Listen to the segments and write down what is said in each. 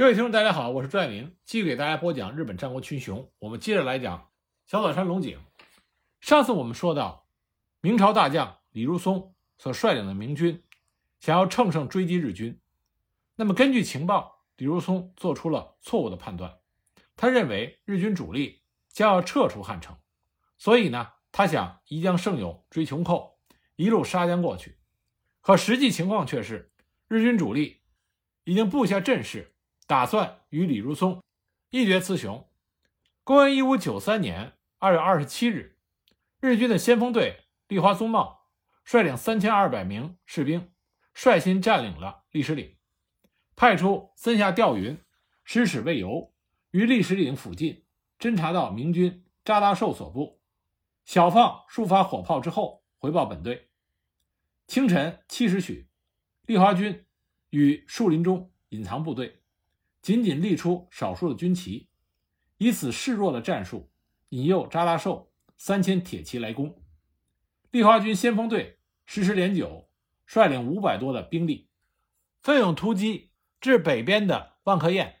各位听众，大家好，我是朱爱明，继续给大家播讲日本战国群雄。我们接着来讲小早川龙井。上次我们说到，明朝大将李如松所率领的明军想要乘胜追击日军，那么根据情报，李如松做出了错误的判断，他认为日军主力将要撤出汉城，所以呢，他想一将胜勇追穷寇，一路杀将过去。可实际情况却是，日军主力已经布下阵势。打算与李如松一决雌雄。公元一五九三年二月二十七日，日军的先锋队立花宗茂率领三千二百名士兵，率先占领了历史岭，派出森下调云、师使魏由于历史岭附近侦察到明军扎达寿所部，小放数发火炮之后，回报本队。清晨七时许，立花军与树林中隐藏部队。仅仅立出少数的军旗，以此示弱的战术，引诱扎拉寿三千铁骑来攻。立花军先锋队石师连九率领五百多的兵力，奋勇突击至北边的万客堰，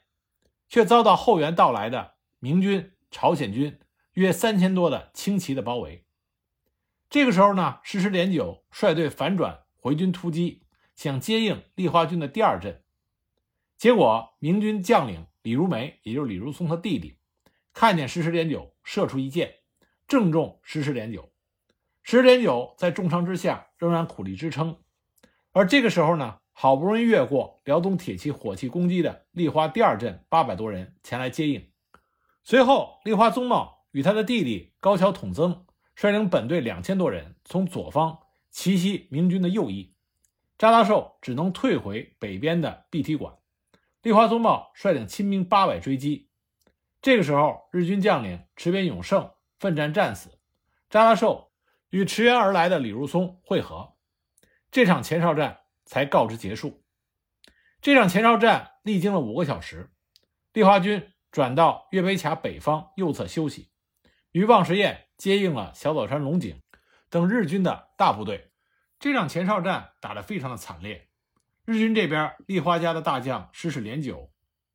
却遭到后援到来的明军、朝鲜军约三千多的轻骑的包围。这个时候呢，石师连九率队反转回军突击，想接应立花军的第二阵。结果，明军将领李如梅，也就是李如松他弟弟，看见石师连九射出一箭，正中石师连九。石师连九在重伤之下仍然苦力支撑。而这个时候呢，好不容易越过辽东铁骑火器攻击的立花第二阵八百多人前来接应。随后，立花宗茂与他的弟弟高桥统增率领本队两千多人从左方奇袭明军的右翼，扎达寿只能退回北边的碧提馆。立花宗茂率领亲兵八百追击，这个时候，日军将领池边永胜奋战战死，扎拉寿与驰援而来的李如松会合，这场前哨战才告知结束。这场前哨战历经了五个小时，立花军转到岳飞卡北方右侧休息，于望石堰接应了小早川龙井等日军的大部队。这场前哨战打得非常的惨烈。日军这边，立花家的大将石使连九、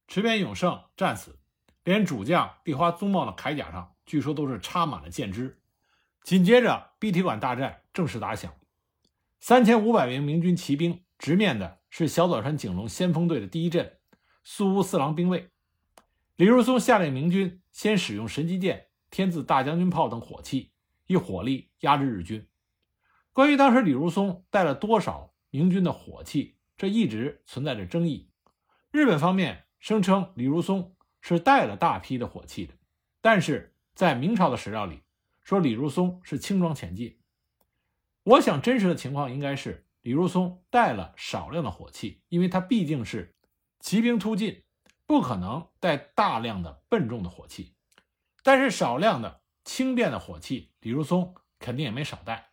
池边永胜战死，连主将立花宗茂的铠甲上，据说都是插满了箭枝。紧接着，碧提馆大战正式打响，三千五百名明军骑兵直面的是小早川景隆先锋队的第一阵苏屋四郎兵卫。李如松下令明军先使用神机箭、天字大将军炮等火器，以火力压制日军。关于当时李如松带了多少明军的火器？这一直存在着争议。日本方面声称李如松是带了大批的火器的，但是在明朝的史料里说李如松是轻装前进。我想真实的情况应该是李如松带了少量的火器，因为他毕竟是骑兵突进，不可能带大量的笨重的火器。但是少量的轻便的火器，李如松肯定也没少带。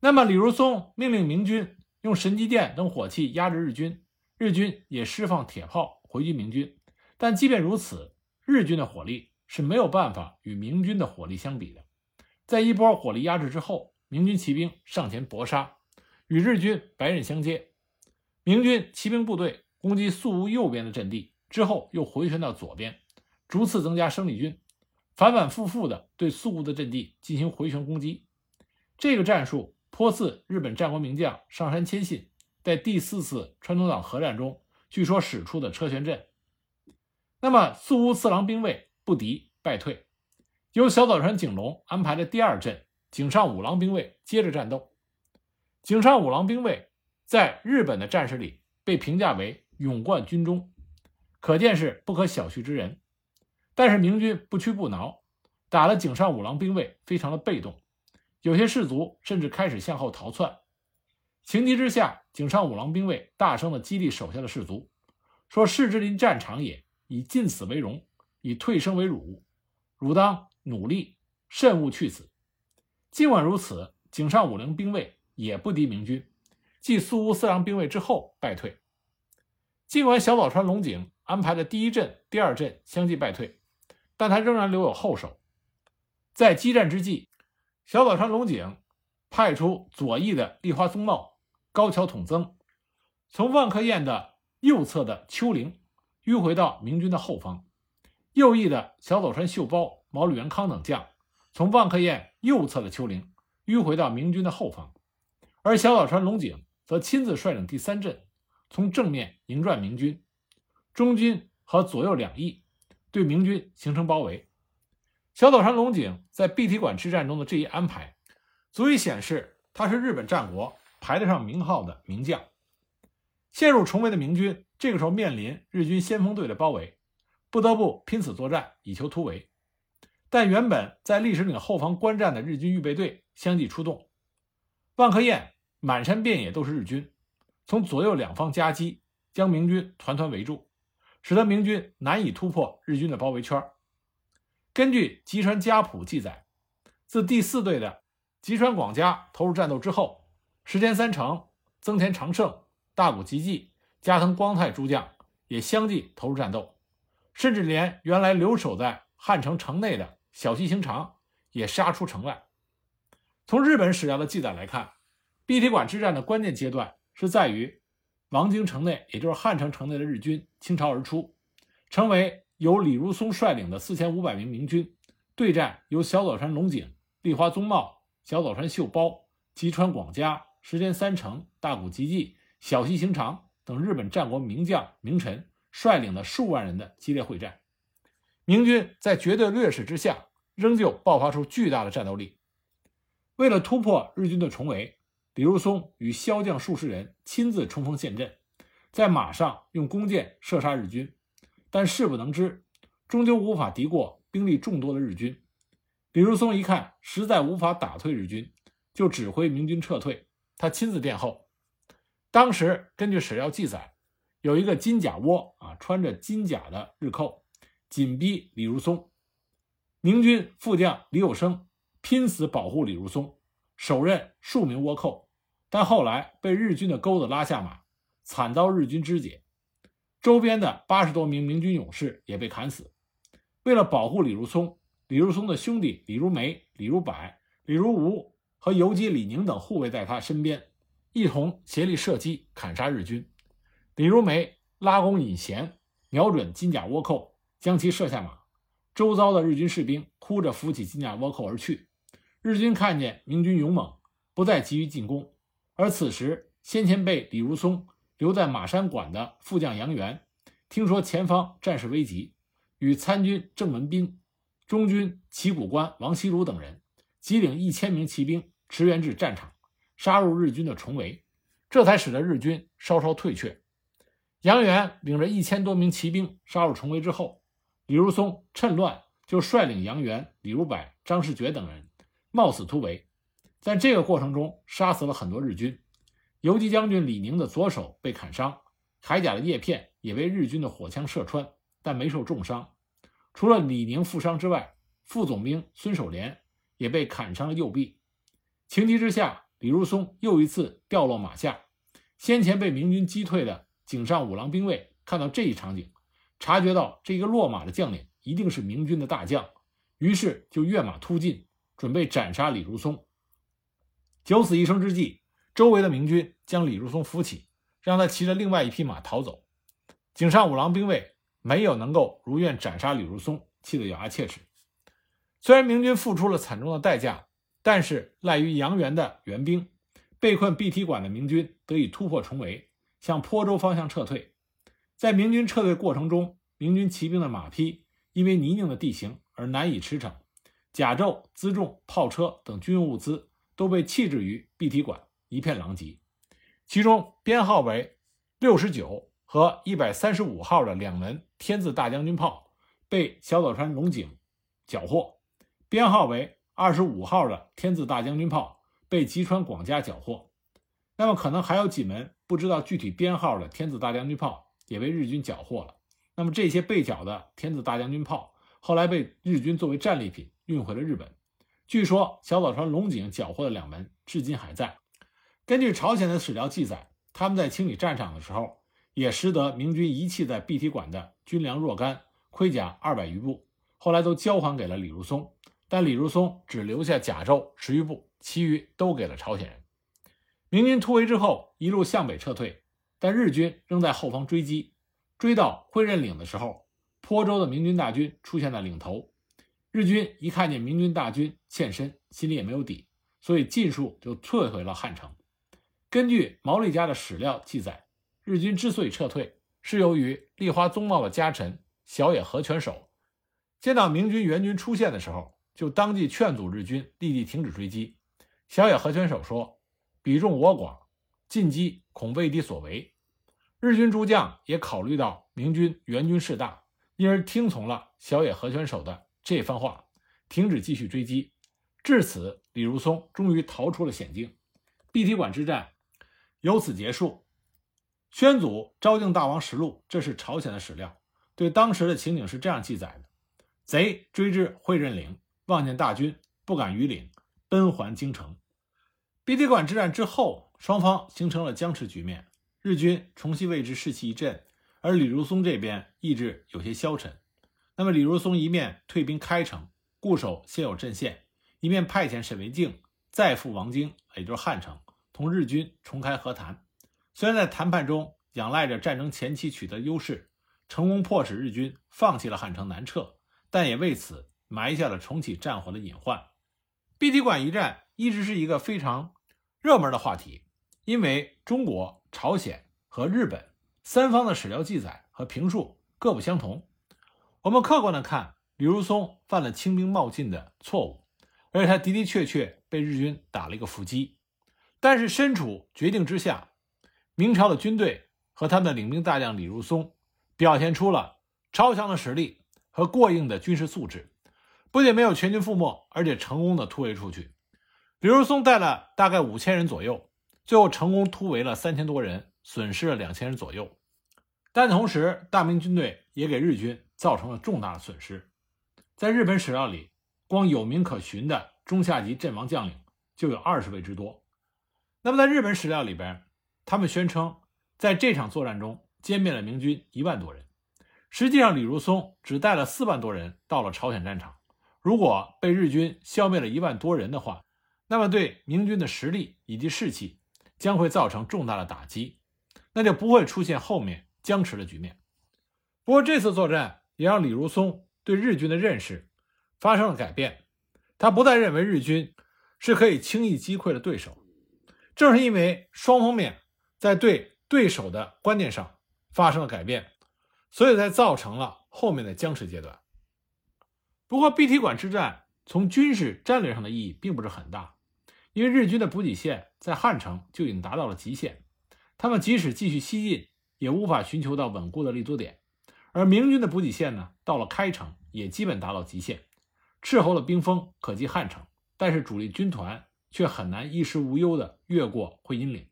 那么李如松命令明军。用神机电等火器压制日军，日军也释放铁炮回击明军。但即便如此，日军的火力是没有办法与明军的火力相比的。在一波火力压制之后，明军骑兵上前搏杀，与日军白刃相接。明军骑兵部队攻击宿屋右边的阵地之后，又回旋到左边，逐次增加生力军，反反复复地对宿屋的阵地进行回旋攻击。这个战术。颇似日本战国名将上杉谦信在第四次川东岛合战中据说使出的车旋阵。那么宿屋次郎兵卫不敌败退，由小早川景隆安排的第二阵井上五郎兵卫接着战斗。井上五郎兵卫在日本的战士里被评价为勇冠军中，可见是不可小觑之人。但是明军不屈不挠，打了井上五郎兵卫非常的被动。有些士卒甚至开始向后逃窜，情急之下，井上五郎兵卫大声地激励手下的士卒，说：“士之临战场也，以进死为荣，以退生为辱。汝当努力，慎勿去死。”尽管如此，井上五郎兵卫也不敌明军，继宿屋四郎兵卫之后败退。尽管小早川龙井安排的第一阵、第二阵相继败退，但他仍然留有后手，在激战之际。小早川龙井派出左翼的立花宗茂、高桥统增，从万客堰的右侧的丘陵迂回到明军的后方，右翼的小早川秀包、毛利元康等将从万克堰右侧的丘陵迂回到明军的后方，而小早川龙井则亲自率领第三阵从正面迎战明军，中军和左右两翼对明军形成包围。小早川龙井在碧提馆之战中的这一安排，足以显示他是日本战国排得上名号的名将。陷入重围的明军，这个时候面临日军先锋队的包围，不得不拼死作战以求突围。但原本在历史岭后方观战的日军预备队相继出动，万科宴满山遍野都是日军，从左右两方夹击，将明军团团围住，使得明军难以突破日军的包围圈。根据吉川家谱记载，自第四队的吉川广家投入战斗之后，石田三成、增田长胜。大谷吉继、加藤光太诸将也相继投入战斗，甚至连原来留守在汉城城内的小西行长也杀出城外。从日本史料的记载来看，碧提馆之战的关键阶段是在于王京城内，也就是汉城城内的日军倾巢而出，成为由李如松率领的四千五百名明军对战由小早川龙井、立花宗茂、小早川秀包、吉川广家、石田三成、大谷吉继。小西行长等日本战国名将名臣率领的数万人的激烈会战，明军在绝对劣势之下，仍旧爆发出巨大的战斗力。为了突破日军的重围，李如松与骁将数十人亲自冲锋陷阵，在马上用弓箭射杀日军，但势不能支，终究无法敌过兵力众多的日军。李如松一看实在无法打退日军，就指挥明军撤退，他亲自殿后。当时根据史料记载，有一个金甲倭啊，穿着金甲的日寇，紧逼李如松。明军副将李有生拼死保护李如松，手刃数名倭寇，但后来被日军的钩子拉下马，惨遭日军肢解。周边的八十多名明军勇士也被砍死。为了保护李如松，李如松的兄弟李如梅、李如柏、李如吴和游击李宁等护卫在他身边。一同协力射击，砍杀日军。李如梅拉弓引弦，瞄准金甲倭寇，将其射下马。周遭的日军士兵哭着扶起金甲倭寇而去。日军看见明军勇猛，不再急于进攻。而此时，先前被李如松留在马山馆的副将杨元，听说前方战事危急，与参军郑文彬、中军旗鼓官王希儒等人，即领一千名骑兵驰援至战场。杀入日军的重围，这才使得日军稍稍退却。杨元领着一千多名骑兵杀入重围之后，李如松趁乱就率领杨元、李如柏、张世爵等人冒死突围，在这个过程中杀死了很多日军。游击将军李宁的左手被砍伤，铠甲的叶片也被日军的火枪射穿，但没受重伤。除了李宁负伤之外，副总兵孙守廉也被砍伤了右臂。情急之下。李如松又一次掉落马下，先前被明军击退的井上五郎兵卫看到这一场景，察觉到这个落马的将领一定是明军的大将，于是就跃马突进，准备斩杀李如松。九死一生之际，周围的明军将李如松扶起，让他骑着另外一匹马逃走。井上五郎兵卫没有能够如愿斩杀李如松，气得咬牙切齿。虽然明军付出了惨重的代价。但是赖于杨元的援兵，被困碧提馆的明军得以突破重围，向坡州方向撤退。在明军撤退过程中，明军骑兵的马匹因为泥泞的地形而难以驰骋，甲胄、辎重、炮车等军用物资都被弃置于碧提馆，一片狼藉。其中编号为六十九和一百三十五号的两门天字大将军炮被小早川龙井缴获，编号为。二十五号的天字大将军炮被吉川广家缴获，那么可能还有几门不知道具体编号的天字大将军炮也被日军缴获了。那么这些被缴的天字大将军炮后来被日军作为战利品运回了日本。据说小早川龙井缴获的两门至今还在。根据朝鲜的史料记载，他们在清理战场的时候，也识得明军遗弃在碧提馆的军粮若干、盔甲二百余部，后来都交还给了李如松。但李如松只留下甲胄十余部，其余都给了朝鲜人。明军突围之后，一路向北撤退，但日军仍在后方追击。追到会任岭的时候，坡州的明军大军出现在岭头。日军一看见明军大军欠身，心里也没有底，所以尽数就退回了汉城。根据毛利家的史料记载，日军之所以撤退，是由于立花宗茂的家臣小野和泉守见到明军援军出现的时候，就当即劝阻日军立即停止追击。小野和泉守说：“彼众我寡，进击恐为敌所为。”日军诸将也考虑到明军援军势大，因而听从了小野和泉守的。这番话，停止继续追击，至此，李如松终于逃出了险境，碧提馆之战由此结束。宣祖《昭靖大王实录》，这是朝鲜的史料，对当时的情景是这样记载的：贼追至会任岭，望见大军，不敢逾岭，奔还京城。碧提馆之战之后，双方形成了僵持局面，日军重新为之士气一振，而李如松这边意志有些消沉。那么，李如松一面退兵开城，固守现有阵线，一面派遣沈维敬再赴王京，也就是汉城，同日军重开和谈。虽然在谈判中仰赖着战争前期取得优势，成功迫使日军放弃了汉城南撤，但也为此埋下了重启战火的隐患。碧提馆一战一直是一个非常热门的话题，因为中国、朝鲜和日本三方的史料记载和评述各不相同。我们客观的看，李如松犯了轻兵冒进的错误，而且他的的确确被日军打了一个伏击。但是身处绝境之下，明朝的军队和他们的领兵大将李如松表现出了超强的实力和过硬的军事素质，不仅没有全军覆没，而且成功的突围出去。李如松带了大概五千人左右，最后成功突围了三千多人，损失了两千人左右。但同时，大明军队也给日军。造成了重大的损失，在日本史料里，光有名可循的中下级阵亡将领就有二十位之多。那么，在日本史料里边，他们宣称在这场作战中歼灭了明军一万多人。实际上，李如松只带了四万多人到了朝鲜战场。如果被日军消灭了一万多人的话，那么对明军的实力以及士气将会造成重大的打击，那就不会出现后面僵持的局面。不过，这次作战。也让李如松对日军的认识发生了改变，他不再认为日军是可以轻易击溃的对手。正是因为双方面在对对手的观念上发生了改变，所以才造成了后面的僵持阶段。不过，碧提馆之战从军事战略上的意义并不是很大，因为日军的补给线在汉城就已经达到了极限，他们即使继续西进，也无法寻求到稳固的立足点。而明军的补给线呢，到了开城也基本达到极限，斥候的兵锋可及汉城，但是主力军团却很难衣食无忧地越过会阴岭。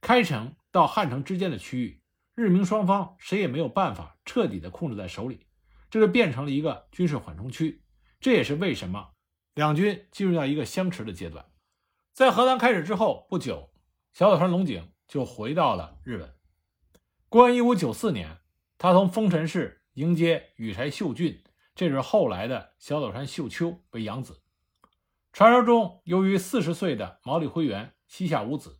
开城到汉城之间的区域，日明双方谁也没有办法彻底的控制在手里，这就变成了一个军事缓冲区。这也是为什么两军进入到一个相持的阶段。在和谈开始之后不久，小岛川龙井就回到了日本。公元一五九四年。他从丰臣氏迎接羽柴秀俊，这是后来的小岛川秀秋为养子。传说中，由于四十岁的毛利辉元膝下无子，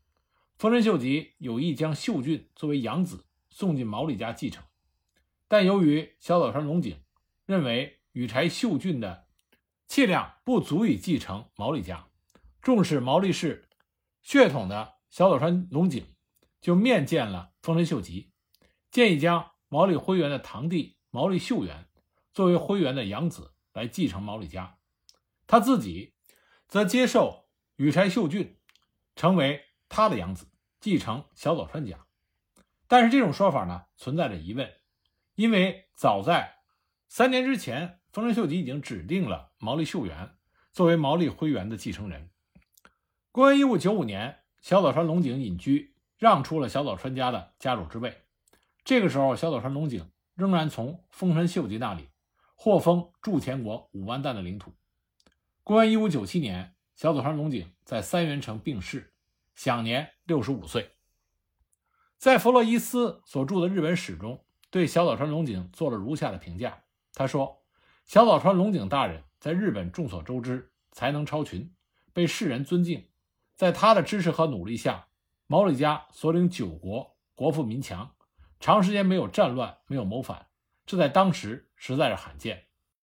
丰臣秀吉有意将秀俊作为养子送进毛利家继承。但由于小岛川龙井认为羽柴秀俊的气量不足以继承毛利家，重视毛利氏血统的小岛川龙井就面见了丰臣秀吉，建议将。毛利辉元的堂弟毛利秀元作为辉元的养子来继承毛利家，他自己则接受羽柴秀俊成为他的养子，继承小早川家。但是这种说法呢存在着疑问，因为早在三年之前，丰臣秀吉已经指定了毛利秀元作为毛利辉元的继承人。公元一五九五年，小早川龙井隐居，让出了小早川家的家主之位。这个时候，小岛川龙井仍然从丰臣秀吉那里获封筑前国五万石的领土。公元一五九七年，小岛川龙井在三原城病逝，享年六十五岁。在弗洛伊斯所著的日本史中，对小岛川龙井做了如下的评价：他说，小岛川龙井大人在日本众所周知，才能超群，被世人尊敬。在他的支持和努力下，毛利家所领九国，国富民强。长时间没有战乱，没有谋反，这在当时实在是罕见。